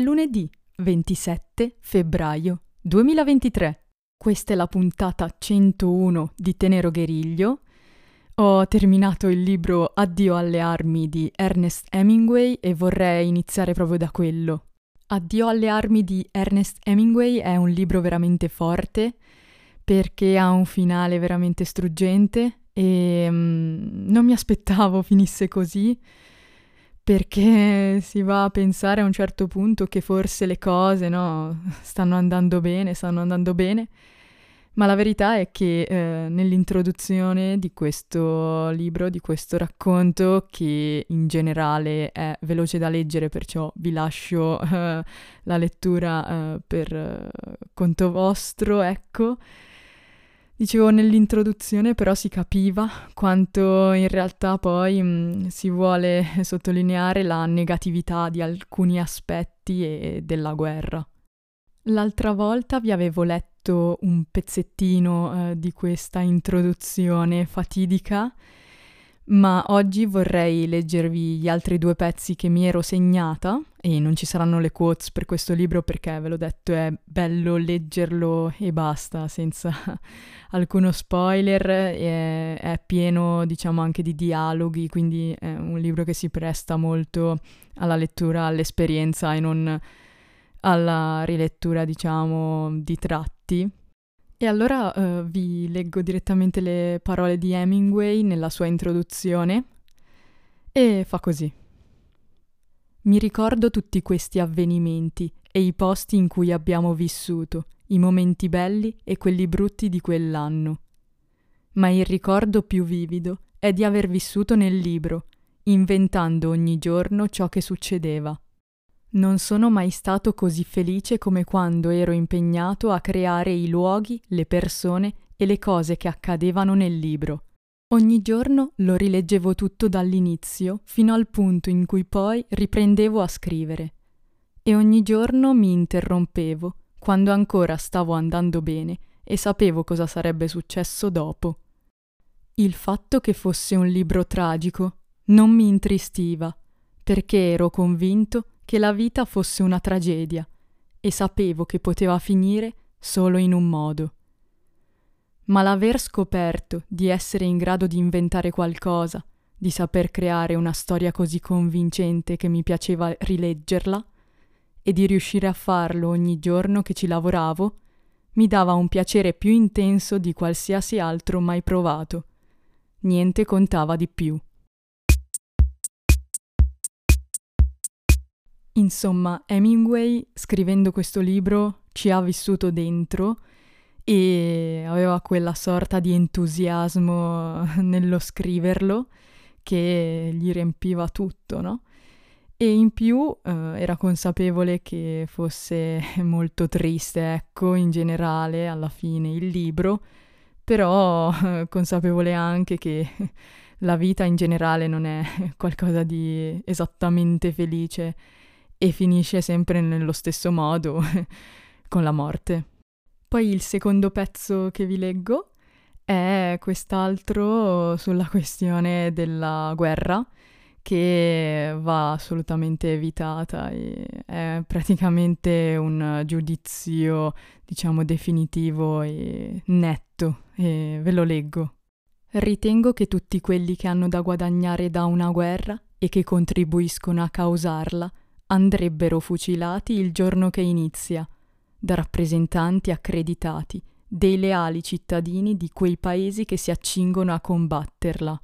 Lunedì 27 febbraio 2023. Questa è la puntata 101 di Tenero Gueriglio. Ho terminato il libro Addio alle armi di Ernest Hemingway e vorrei iniziare proprio da quello. Addio alle armi di Ernest Hemingway è un libro veramente forte perché ha un finale veramente struggente e mm, non mi aspettavo finisse così perché si va a pensare a un certo punto che forse le cose no, stanno andando bene, stanno andando bene, ma la verità è che eh, nell'introduzione di questo libro, di questo racconto, che in generale è veloce da leggere, perciò vi lascio eh, la lettura eh, per eh, conto vostro, ecco, Dicevo nell'introduzione però si capiva quanto in realtà poi mh, si vuole sottolineare la negatività di alcuni aspetti e della guerra. L'altra volta vi avevo letto un pezzettino eh, di questa introduzione fatidica ma oggi vorrei leggervi gli altri due pezzi che mi ero segnata e non ci saranno le quotes per questo libro perché ve l'ho detto è bello leggerlo e basta senza alcuno spoiler è, è pieno diciamo anche di dialoghi quindi è un libro che si presta molto alla lettura all'esperienza e non alla rilettura diciamo di tratti e allora uh, vi leggo direttamente le parole di Hemingway nella sua introduzione e fa così. Mi ricordo tutti questi avvenimenti e i posti in cui abbiamo vissuto, i momenti belli e quelli brutti di quell'anno. Ma il ricordo più vivido è di aver vissuto nel libro, inventando ogni giorno ciò che succedeva. Non sono mai stato così felice come quando ero impegnato a creare i luoghi, le persone e le cose che accadevano nel libro. Ogni giorno lo rileggevo tutto dall'inizio fino al punto in cui poi riprendevo a scrivere. E ogni giorno mi interrompevo quando ancora stavo andando bene e sapevo cosa sarebbe successo dopo. Il fatto che fosse un libro tragico non mi intristiva, perché ero convinto che la vita fosse una tragedia e sapevo che poteva finire solo in un modo. Ma l'aver scoperto di essere in grado di inventare qualcosa, di saper creare una storia così convincente che mi piaceva rileggerla, e di riuscire a farlo ogni giorno che ci lavoravo, mi dava un piacere più intenso di qualsiasi altro mai provato. Niente contava di più. Insomma, Hemingway, scrivendo questo libro, ci ha vissuto dentro e aveva quella sorta di entusiasmo nello scriverlo che gli riempiva tutto, no? E in più eh, era consapevole che fosse molto triste, ecco, in generale, alla fine il libro, però eh, consapevole anche che la vita in generale non è qualcosa di esattamente felice e finisce sempre nello stesso modo, con la morte. Poi il secondo pezzo che vi leggo è quest'altro sulla questione della guerra che va assolutamente evitata e è praticamente un giudizio, diciamo, definitivo e netto e ve lo leggo. Ritengo che tutti quelli che hanno da guadagnare da una guerra e che contribuiscono a causarla andrebbero fucilati il giorno che inizia, da rappresentanti accreditati dei leali cittadini di quei paesi che si accingono a combatterla.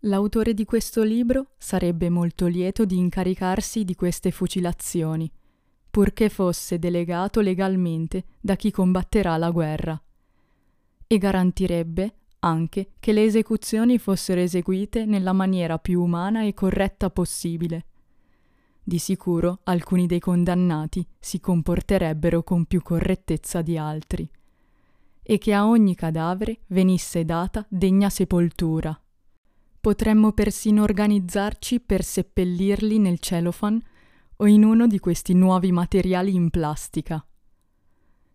L'autore di questo libro sarebbe molto lieto di incaricarsi di queste fucilazioni, purché fosse delegato legalmente da chi combatterà la guerra, e garantirebbe anche che le esecuzioni fossero eseguite nella maniera più umana e corretta possibile di sicuro alcuni dei condannati si comporterebbero con più correttezza di altri, e che a ogni cadavere venisse data degna sepoltura. Potremmo persino organizzarci per seppellirli nel celofan o in uno di questi nuovi materiali in plastica.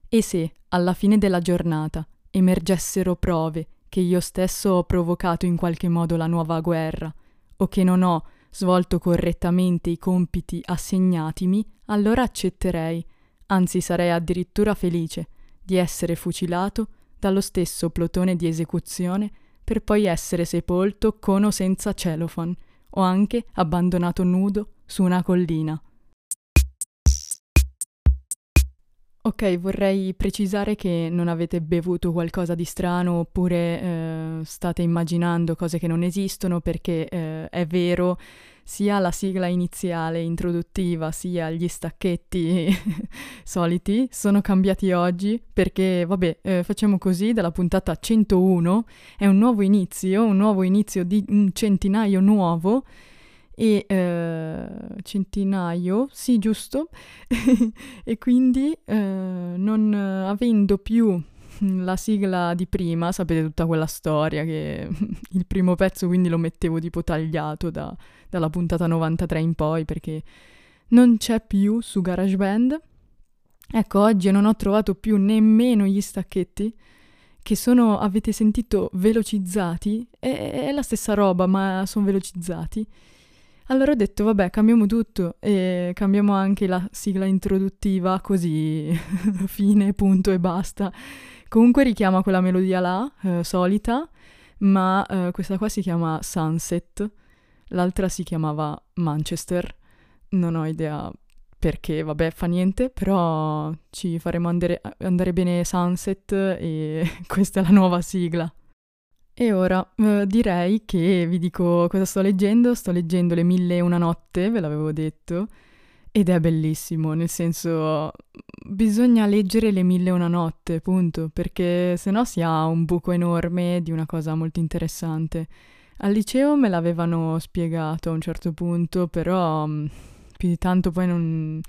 E se, alla fine della giornata, emergessero prove che io stesso ho provocato in qualche modo la nuova guerra, o che non ho svolto correttamente i compiti assegnatimi, allora accetterei, anzi sarei addirittura felice, di essere fucilato dallo stesso plotone di esecuzione per poi essere sepolto con o senza celofan, o anche abbandonato nudo su una collina. Ok, vorrei precisare che non avete bevuto qualcosa di strano oppure eh, state immaginando cose che non esistono perché eh, è vero, sia la sigla iniziale introduttiva sia gli stacchetti soliti sono cambiati oggi perché, vabbè, eh, facciamo così, dalla puntata 101 è un nuovo inizio, un nuovo inizio di un centinaio nuovo e eh, centinaio, sì giusto, e quindi eh, non avendo più la sigla di prima, sapete tutta quella storia che il primo pezzo quindi lo mettevo tipo tagliato da, dalla puntata 93 in poi perché non c'è più su GarageBand. Ecco, oggi non ho trovato più nemmeno gli stacchetti che sono, avete sentito, velocizzati. È, è la stessa roba, ma sono velocizzati. Allora ho detto, vabbè, cambiamo tutto e cambiamo anche la sigla introduttiva, così fine, punto e basta. Comunque richiama quella melodia là, eh, solita, ma eh, questa qua si chiama Sunset, l'altra si chiamava Manchester, non ho idea perché, vabbè, fa niente, però ci faremo andare, andare bene Sunset e questa è la nuova sigla. E ora eh, direi che vi dico cosa sto leggendo. Sto leggendo Le Mille e una notte, ve l'avevo detto, ed è bellissimo, nel senso bisogna leggere Le Mille e una notte, punto, perché se no si ha un buco enorme di una cosa molto interessante. Al liceo me l'avevano spiegato a un certo punto, però mm, più di tanto poi non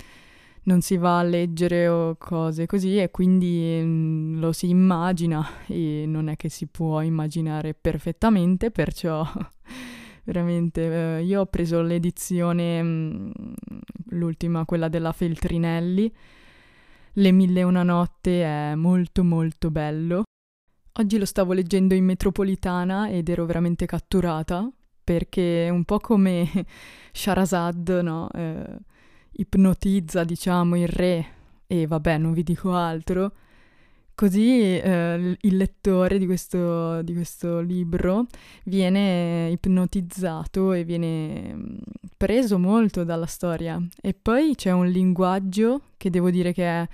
non si va a leggere o cose così e quindi mm, lo si immagina e non è che si può immaginare perfettamente, perciò veramente eh, io ho preso l'edizione, mh, mm, l'ultima, quella della Feltrinelli, Le mille e una notte è molto molto bello. Oggi lo stavo leggendo in metropolitana ed ero veramente catturata perché è un po' come Sharazad, no? Eh, ipnotizza, diciamo, il re e vabbè, non vi dico altro. Così eh, il lettore di questo, di questo, libro viene ipnotizzato e viene mm, preso molto dalla storia. E poi c'è un linguaggio che devo dire che è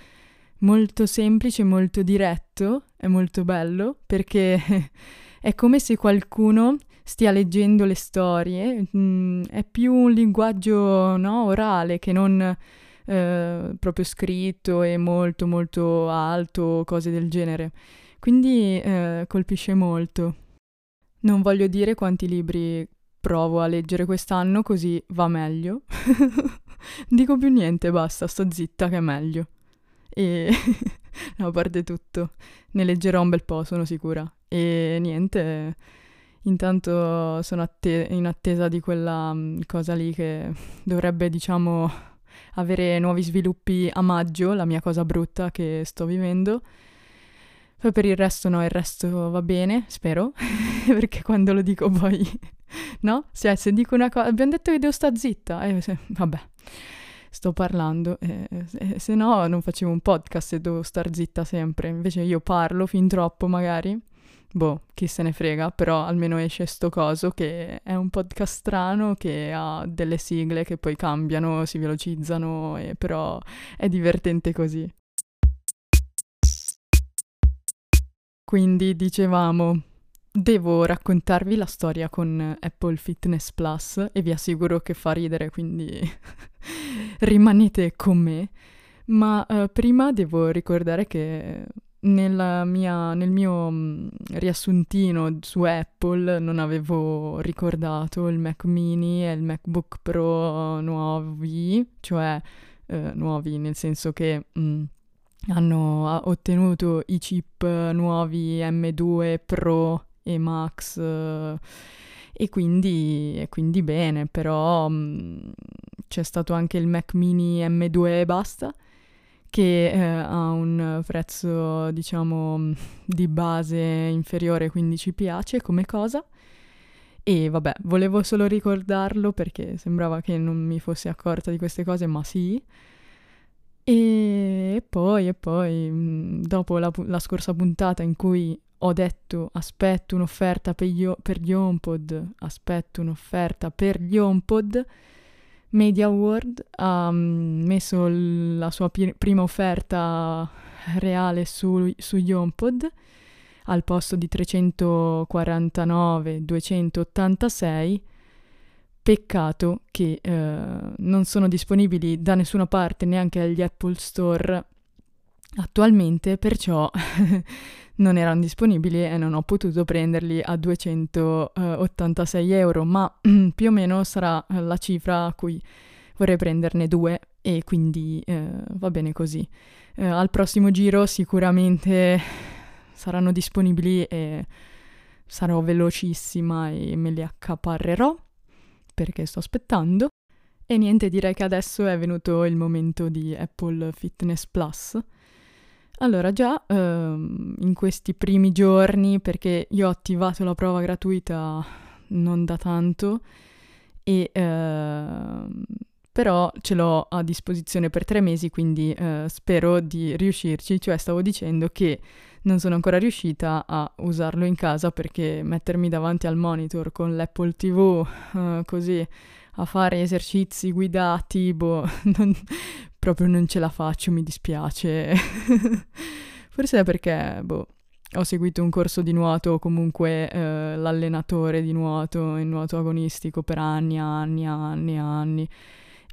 molto semplice, molto diretto, è molto bello, perché è come se qualcuno stia leggendo le storie, mm, è più un linguaggio no, orale che non eh, proprio scritto e molto molto alto, cose del genere. Quindi eh, colpisce molto. Non voglio dire quanti libri provo a leggere quest'anno, così va meglio. Dico più niente, basta, sto zitta che è meglio. E no, a parte tutto, ne leggerò un bel po', sono sicura. E niente, Intanto sono atte- in attesa di quella um, cosa lì che dovrebbe, diciamo, avere nuovi sviluppi a maggio, la mia cosa brutta che sto vivendo. Poi per il resto no, il resto va bene, spero, perché quando lo dico poi... no? Cioè, se dico una cosa... Abbiamo detto che devo stare zitta, eh, se... vabbè, sto parlando, eh, se, se no non facevo un podcast e devo star zitta sempre, invece io parlo fin troppo magari boh, chi se ne frega, però almeno esce sto coso che è un podcast strano che ha delle sigle che poi cambiano, si velocizzano, e però è divertente così. Quindi dicevamo, devo raccontarvi la storia con Apple Fitness Plus e vi assicuro che fa ridere, quindi rimanete con me. Ma uh, prima devo ricordare che mia, nel mio mm, riassuntino su Apple non avevo ricordato il Mac mini e il MacBook Pro nuovi, cioè eh, nuovi nel senso che mh, mm, hanno ottenuto i chip nuovi M2 Pro e Max eh, e, quindi, e quindi bene, però mh, mm, c'è stato anche il Mac mini M2 e basta che eh, ha un prezzo, diciamo, di base inferiore, quindi ci piace come cosa. E vabbè, volevo solo ricordarlo perché sembrava che non mi fossi accorta di queste cose, ma sì. E poi, e poi, dopo la, la scorsa puntata in cui ho detto aspetto un'offerta per, io, per gli HomePod, aspetto un'offerta per gli HomePod, Media World ha um, messo la sua pi- prima offerta reale su- sugli HomePod al posto di 349,286 Peccato che eh, non sono disponibili da nessuna parte neanche agli Apple Store attualmente, perciò non erano disponibili e non ho potuto prenderli a 286 euro, ma più o meno sarà la cifra a cui vorrei prenderne due e quindi eh, va bene così. Eh, al prossimo giro sicuramente saranno disponibili e sarò velocissima e me li accaparrerò perché sto aspettando. E niente, direi che adesso è venuto il momento di Apple Fitness Plus. Allora, già ehm, in questi primi giorni, perché io ho attivato la prova gratuita non da tanto, e, ehm, però ce l'ho a disposizione per tre mesi, quindi eh, spero di riuscirci. Cioè, stavo dicendo che non sono ancora riuscita a usarlo in casa perché mettermi davanti al monitor con l'Apple TV uh, così a fare esercizi guidati, boh, non, proprio non ce la faccio, mi dispiace. Forse è perché, boh, ho seguito un corso di nuoto o comunque eh, l'allenatore di nuoto in nuoto agonistico per anni, anni, anni, anni.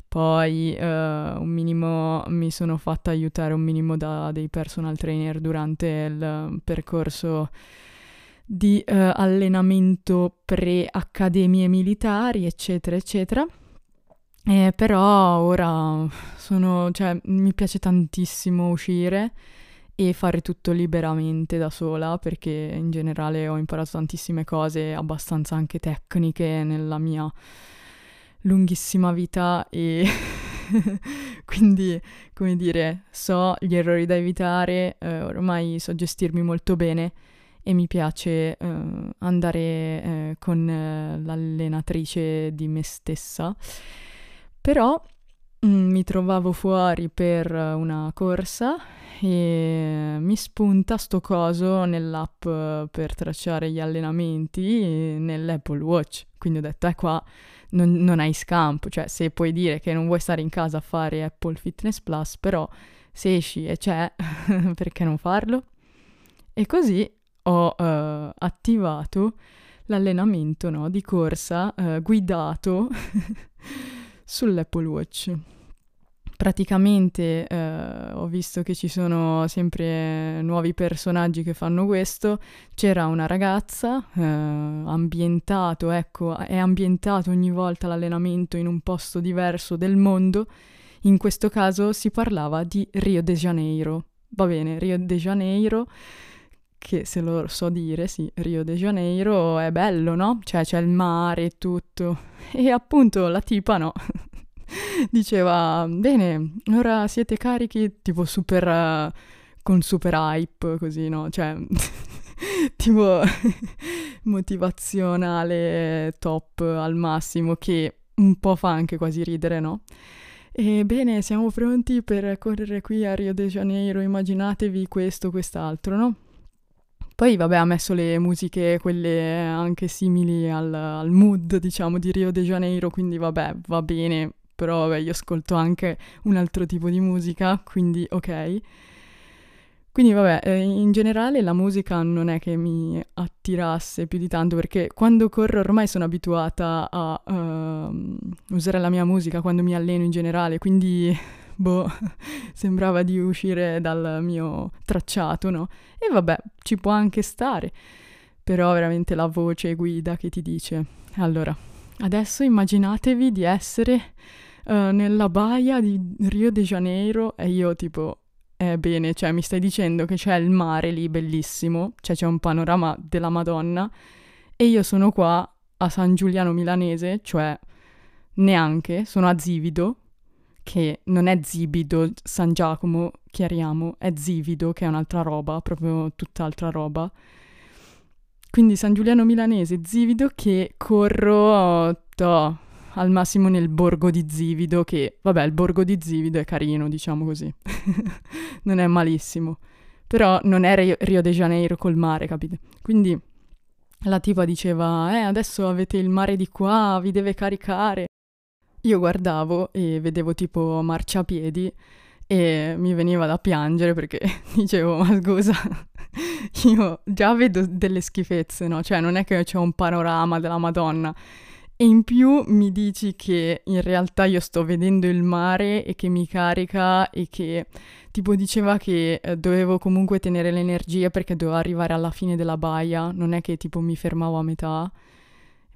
Poi uh, un minimo mi sono fatta aiutare un minimo da dei personal trainer durante il percorso di uh, allenamento pre-accademie militari, eccetera, eccetera. Eh, però ora sono, cioè, mi piace tantissimo uscire e fare tutto liberamente da sola perché in generale ho imparato tantissime cose abbastanza anche tecniche nella mia lunghissima vita e quindi, come dire, so gli errori da evitare, eh, ormai so gestirmi molto bene e mi piace eh, andare eh, con eh, l'allenatrice di me stessa. Però mm, mi trovavo fuori per una corsa e mi spunta sto coso nell'app per tracciare gli allenamenti nell'Apple Watch. Quindi ho detto, è qua non, non hai scampo, cioè se puoi dire che non vuoi stare in casa a fare Apple Fitness Plus, però se esci e c'è, perché non farlo? E così ho uh, attivato l'allenamento no, di corsa uh, guidato sull'Apple Watch praticamente eh, ho visto che ci sono sempre nuovi personaggi che fanno questo. C'era una ragazza, eh, ambientato, ecco, è ambientato ogni volta l'allenamento in un posto diverso del mondo. In questo caso si parlava di Rio de Janeiro. Va bene, Rio de Janeiro, che se lo so dire, sì, Rio de Janeiro è bello, no? Cioè c'è il mare e tutto. E appunto la tipa no. diceva, bene, ora siete carichi, tipo super, uh, con super hype, così, no? Cioè, tipo motivazionale top al massimo, che un po' fa anche quasi ridere, no? E bene, siamo pronti per correre qui a Rio de Janeiro, immaginatevi questo, quest'altro, no? Poi, vabbè, ha messo le musiche, quelle anche simili al, al mood, diciamo, di Rio de Janeiro, quindi vabbè, va bene, però vabbè, io ascolto anche un altro tipo di musica, quindi ok. Quindi vabbè, eh, in generale la musica non è che mi attirasse più di tanto perché quando corro ormai sono abituata a uh, usare la mia musica quando mi alleno in generale, quindi boh, sembrava di uscire dal mio tracciato, no? E vabbè, ci può anche stare, però veramente la voce guida che ti dice. Allora, adesso immaginatevi di essere uh, nella baia di Rio de Janeiro e io tipo, eh bene, cioè mi stai dicendo che c'è il mare lì bellissimo, cioè c'è un panorama della Madonna e io sono qua a San Giuliano Milanese, cioè neanche, sono a Zivido, che non è Zibido, San Giacomo, chiariamo, è Zivido, che è un'altra roba, proprio tutt'altra roba. quindi San Giuliano Milanese, Zivido, che corro to, al massimo nel borgo di Zivido, che vabbè, il borgo di Zivido è carino, diciamo così. non è malissimo. Però non è Rio de Janeiro col mare, capite? Quindi la tipa diceva, eh, adesso avete il mare di qua, vi deve caricare. Io guardavo e vedevo tipo marciapiedi e mi veniva da piangere perché dicevo, ma scusa, io già vedo delle schifezze, no? Cioè non è che c'è un panorama della Madonna. E in più mi dici che in realtà io sto vedendo il mare e che mi carica e che tipo diceva che eh, dovevo comunque tenere l'energia perché dovevo arrivare alla fine della baia, non è che tipo mi fermavo a metà,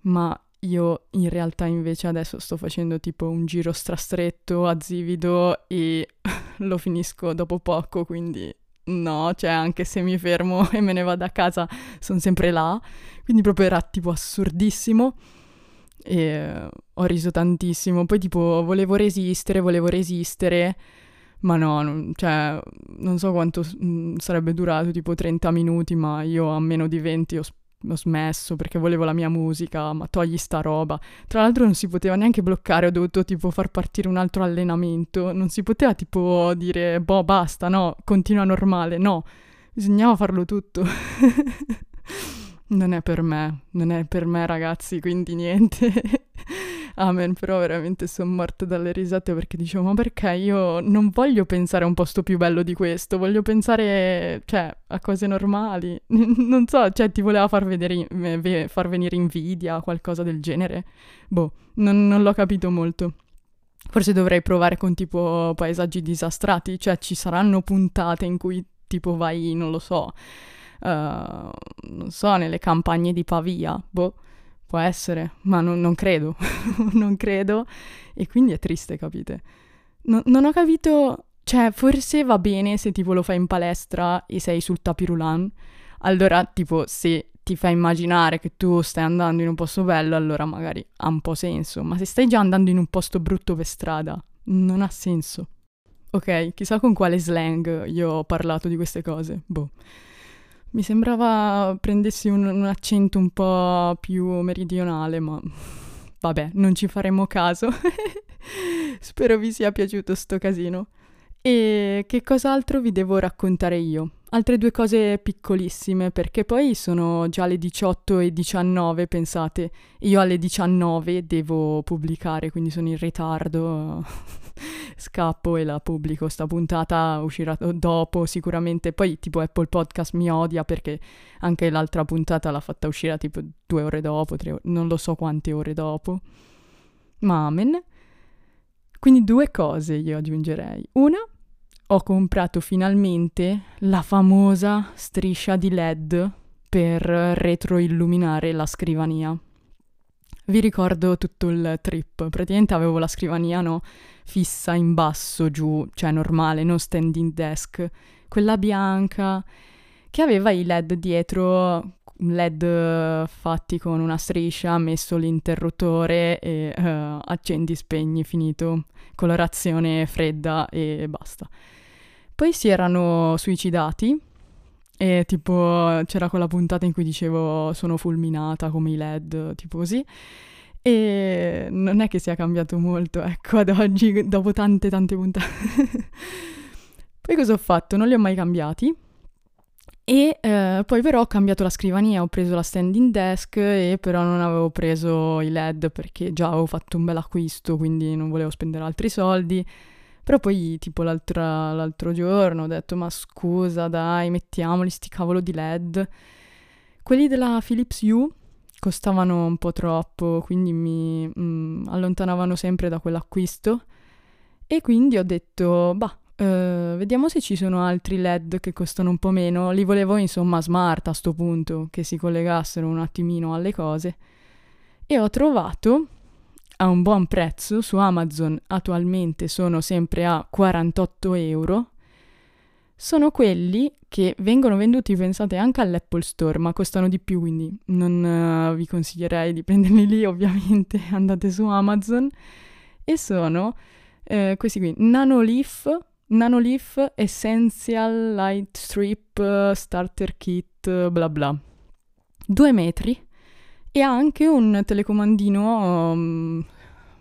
ma io in realtà invece adesso sto facendo tipo un giro strastretto a Zivido e lo finisco dopo poco, quindi no, cioè anche se mi fermo e me ne vado a casa sono sempre là, quindi proprio era tipo assurdissimo e ho riso tantissimo, poi tipo volevo resistere, volevo resistere, ma no, non, cioè non so quanto mh, mm, sarebbe durato, tipo 30 minuti, ma io a meno di 20 ho ho smesso perché volevo la mia musica, ma togli sta roba. Tra l'altro non si poteva neanche bloccare, ho dovuto tipo far partire un altro allenamento, non si poteva tipo dire boh basta, no, continua normale, no, bisognava farlo tutto. non è per me, non è per me ragazzi, quindi niente. Amen, però veramente sono morta dalle risate perché dicevo, ma perché io non voglio pensare a un posto più bello di questo, voglio pensare, cioè, a cose normali. non so, cioè, ti voleva far vedere, far venire invidia, qualcosa del genere. Boh, non, non l'ho capito molto. Forse dovrei provare con tipo paesaggi disastrati, cioè ci saranno puntate in cui tipo vai, non lo so, uh, non so, nelle campagne di Pavia, boh Può essere, ma non, non credo, non credo. E quindi è triste, capite? No, non ho capito, cioè forse va bene se tipo lo fai in palestra e sei sul tapirulan. Allora, tipo, se ti fa immaginare che tu stai andando in un posto bello, allora magari ha un po' senso. Ma se stai già andando in un posto brutto per strada, non ha senso. Ok, chissà con quale slang io ho parlato di queste cose. Boh. Mi sembrava prendessi un, un accento un po' più meridionale, ma vabbè, non ci faremo caso. Spero vi sia piaciuto sto casino. E che cos'altro vi devo raccontare io? Altre due cose piccolissime, perché poi sono già le 18 e 19, pensate. Io alle 19 devo pubblicare, quindi sono in ritardo. Scappo e la pubblico. Sta puntata uscirà dopo sicuramente. Poi tipo Apple Podcast mi odia perché anche l'altra puntata l'ha fatta uscire tipo due ore dopo, tre ore, non lo so quante ore dopo. Ma amen. Quindi due cose io aggiungerei. Una ho comprato finalmente la famosa striscia di LED per retroilluminare la scrivania. Vi ricordo tutto il trip. Praticamente avevo la scrivania no, fissa in basso, giù, cioè normale, non standing desk, quella bianca, che aveva i LED dietro, LED fatti con una striscia, messo l'interruttore e uh, accendi, spegni, finito, colorazione fredda e basta. Poi si erano suicidati e tipo c'era quella puntata in cui dicevo sono fulminata come i LED, tipo così. E non è che sia cambiato molto, ecco, ad oggi, dopo tante tante puntate. poi cosa ho fatto? Non li ho mai cambiati. E eh, poi però ho cambiato la scrivania, ho preso la standing desk e però non avevo preso i LED perché già avevo fatto un bel acquisto, quindi non volevo spendere altri soldi. Però poi tipo l'altro giorno ho detto ma scusa dai mettiamoli sti cavolo di LED. Quelli della Philips Hue costavano un po' troppo, quindi mi mm, allontanavano sempre da quell'acquisto. E quindi ho detto, bah, eh, vediamo se ci sono altri LED che costano un po' meno. Li volevo insomma smart a sto punto, che si collegassero un attimino alle cose. E ho trovato a un buon prezzo su Amazon attualmente sono sempre a 48 euro sono quelli che vengono venduti, pensate, anche all'Apple Store, ma costano di più, quindi non uh, vi consiglierei di prenderli lì, ovviamente andate su Amazon. E sono eh, questi qui, Nanoleaf, Nanoleaf Essential Light Strip Starter Kit, bla bla. 2 metri e ha anche un telecomandino um,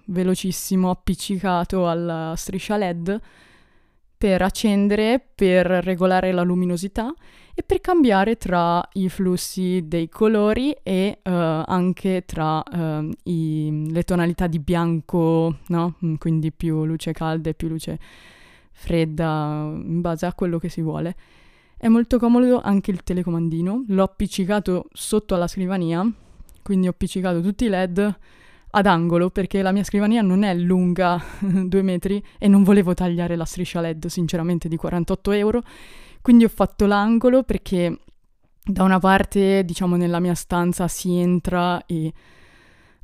velocissimo appiccicato alla striscia LED per accendere, per regolare la luminosità e per cambiare tra i flussi dei colori e uh, anche tra uh, i, le tonalità di bianco, no? Mm, quindi più luce calda e più luce fredda in base a quello che si vuole. È molto comodo anche il telecomandino, l'ho appiccicato sotto alla scrivania, quindi ho appiccicato tutti i LED ad angolo perché la mia scrivania non è lunga due metri e non volevo tagliare la striscia LED sinceramente di 48 euro quindi ho fatto l'angolo perché da una parte, diciamo, nella mia stanza si entra e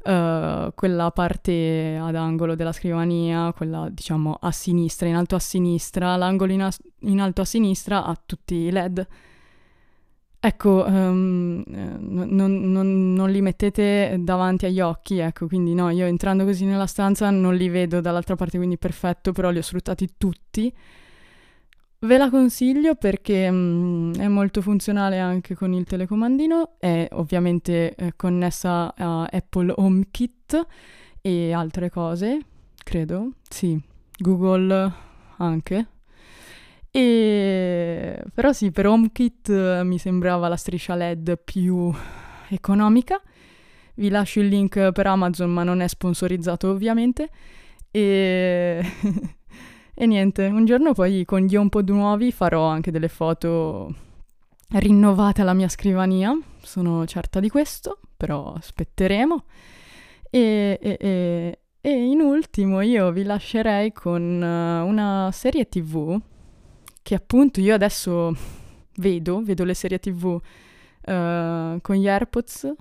uh, quella parte ad angolo della scrivania, quella, diciamo, a sinistra, in alto a sinistra, l'angolo in, a- in alto a sinistra ha tutti i LED. Ecco, um, non, non, non, li mettete davanti agli occhi, ecco, quindi no, io entrando così nella stanza non li vedo dall'altra parte, quindi perfetto, però li ho sfruttati tutti Ve la consiglio perché mm, è molto funzionale anche con il telecomandino, è ovviamente eh, connessa a Apple HomeKit e altre cose, credo, sì, Google anche. E... Però sì, per HomeKit eh, mi sembrava la striscia LED più economica. Vi lascio il link per Amazon, ma non è sponsorizzato ovviamente. E E niente, un giorno poi con gli HomePod nuovi farò anche delle foto rinnovate alla mia scrivania, sono certa di questo, però aspetteremo. E, e, e, e in ultimo io vi lascerei con uh, una serie tv che appunto io adesso vedo, vedo le serie tv uh, con gli AirPods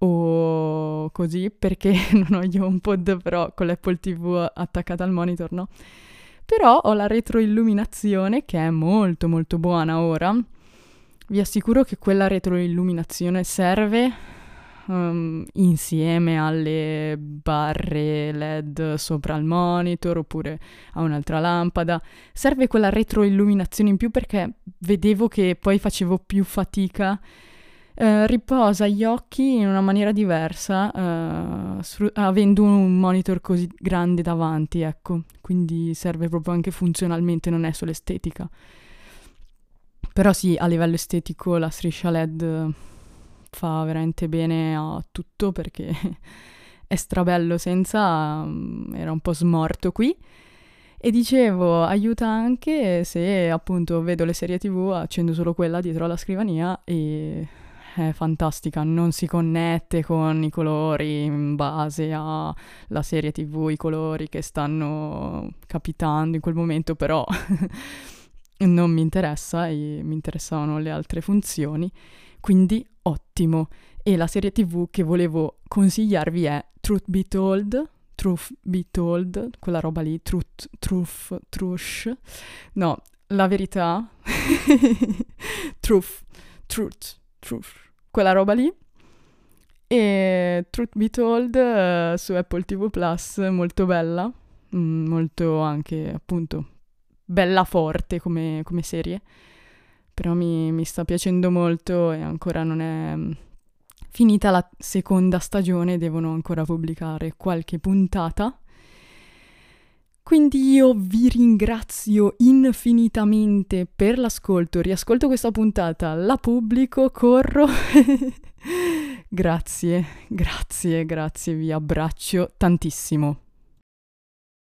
o così perché non ho gli HomePod però con l'Apple TV attaccata al monitor, no? Però ho la retroilluminazione che è molto molto buona ora. Vi assicuro che quella retroilluminazione serve um, insieme alle barre LED sopra il monitor oppure a un'altra lampada. Serve quella retroilluminazione in più perché vedevo che poi facevo più fatica eh, riposa gli occhi in una maniera diversa, eh, sfru- avendo un monitor così grande davanti, ecco. Quindi serve proprio anche funzionalmente, non è solo estetica. Però sì, a livello estetico la striscia LED fa veramente bene a tutto perché è strabello senza, um, era un po' smorto qui. E dicevo, aiuta anche se appunto vedo le serie tv, accendo solo quella dietro alla scrivania e è fantastica, non si connette con i colori in base alla serie tv, i colori che stanno capitando in quel momento, però non mi interessa e mi interessavano le altre funzioni, quindi ottimo. E la serie tv che volevo consigliarvi è Truth Be Told, Truth Be Told, quella roba lì, Truth, Truth, Trush, no, la verità, Truth, Truth, Truth, quella roba lì. E Truth Be Told uh, su Apple TV Plus, molto bella, mm, molto anche appunto bella forte come, come serie, però mi, mi, sta piacendo molto e ancora non è mm, finita la seconda stagione, devono ancora pubblicare qualche puntata. Quindi io vi ringrazio infinitamente per l'ascolto, riascolto questa puntata, la pubblico, corro. grazie, grazie, grazie, vi abbraccio tantissimo.